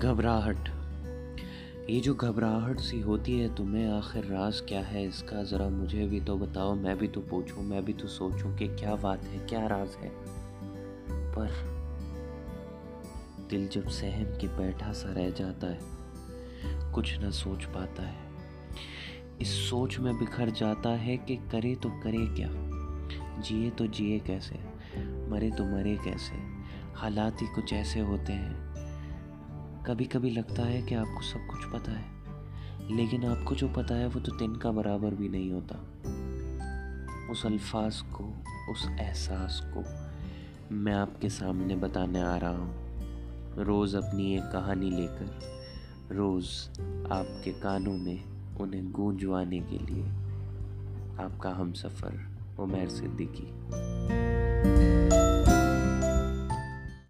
घबराहट। ये जो घबराहट सी होती है तुम्हें आखिर राज क्या है इसका? ज़रा मुझे भी तो बताओ, मैं भी तो पूछूँ, मैं भी तो सोचूं कि क्या बात है, क्या राज है। पर दिल जब सहम के बैठा सा रह जाता है, कुछ ना सोच पाता है। इस सोच में बिखर जाता है कि करे तो करे क्या? जिए तो जिए कैसे? मरे तो मरे कैसे? हालात ही कुछ ऐसे होते हैं। कभी कभी लगता है कि आपको सब कुछ पता है, लेकिन आपको जो पता है वो तो तिन का बराबर भी नहीं होता। उस अल्फाज को, उस एहसास को मैं आपके सामने बताने आ रहा हूँ। रोज़ अपनी एक कहानी लेकर, रोज़ आपके कानों में उन्हें गूंजवाने के लिए आपका हम सफ़र उमर सिद्दीकी।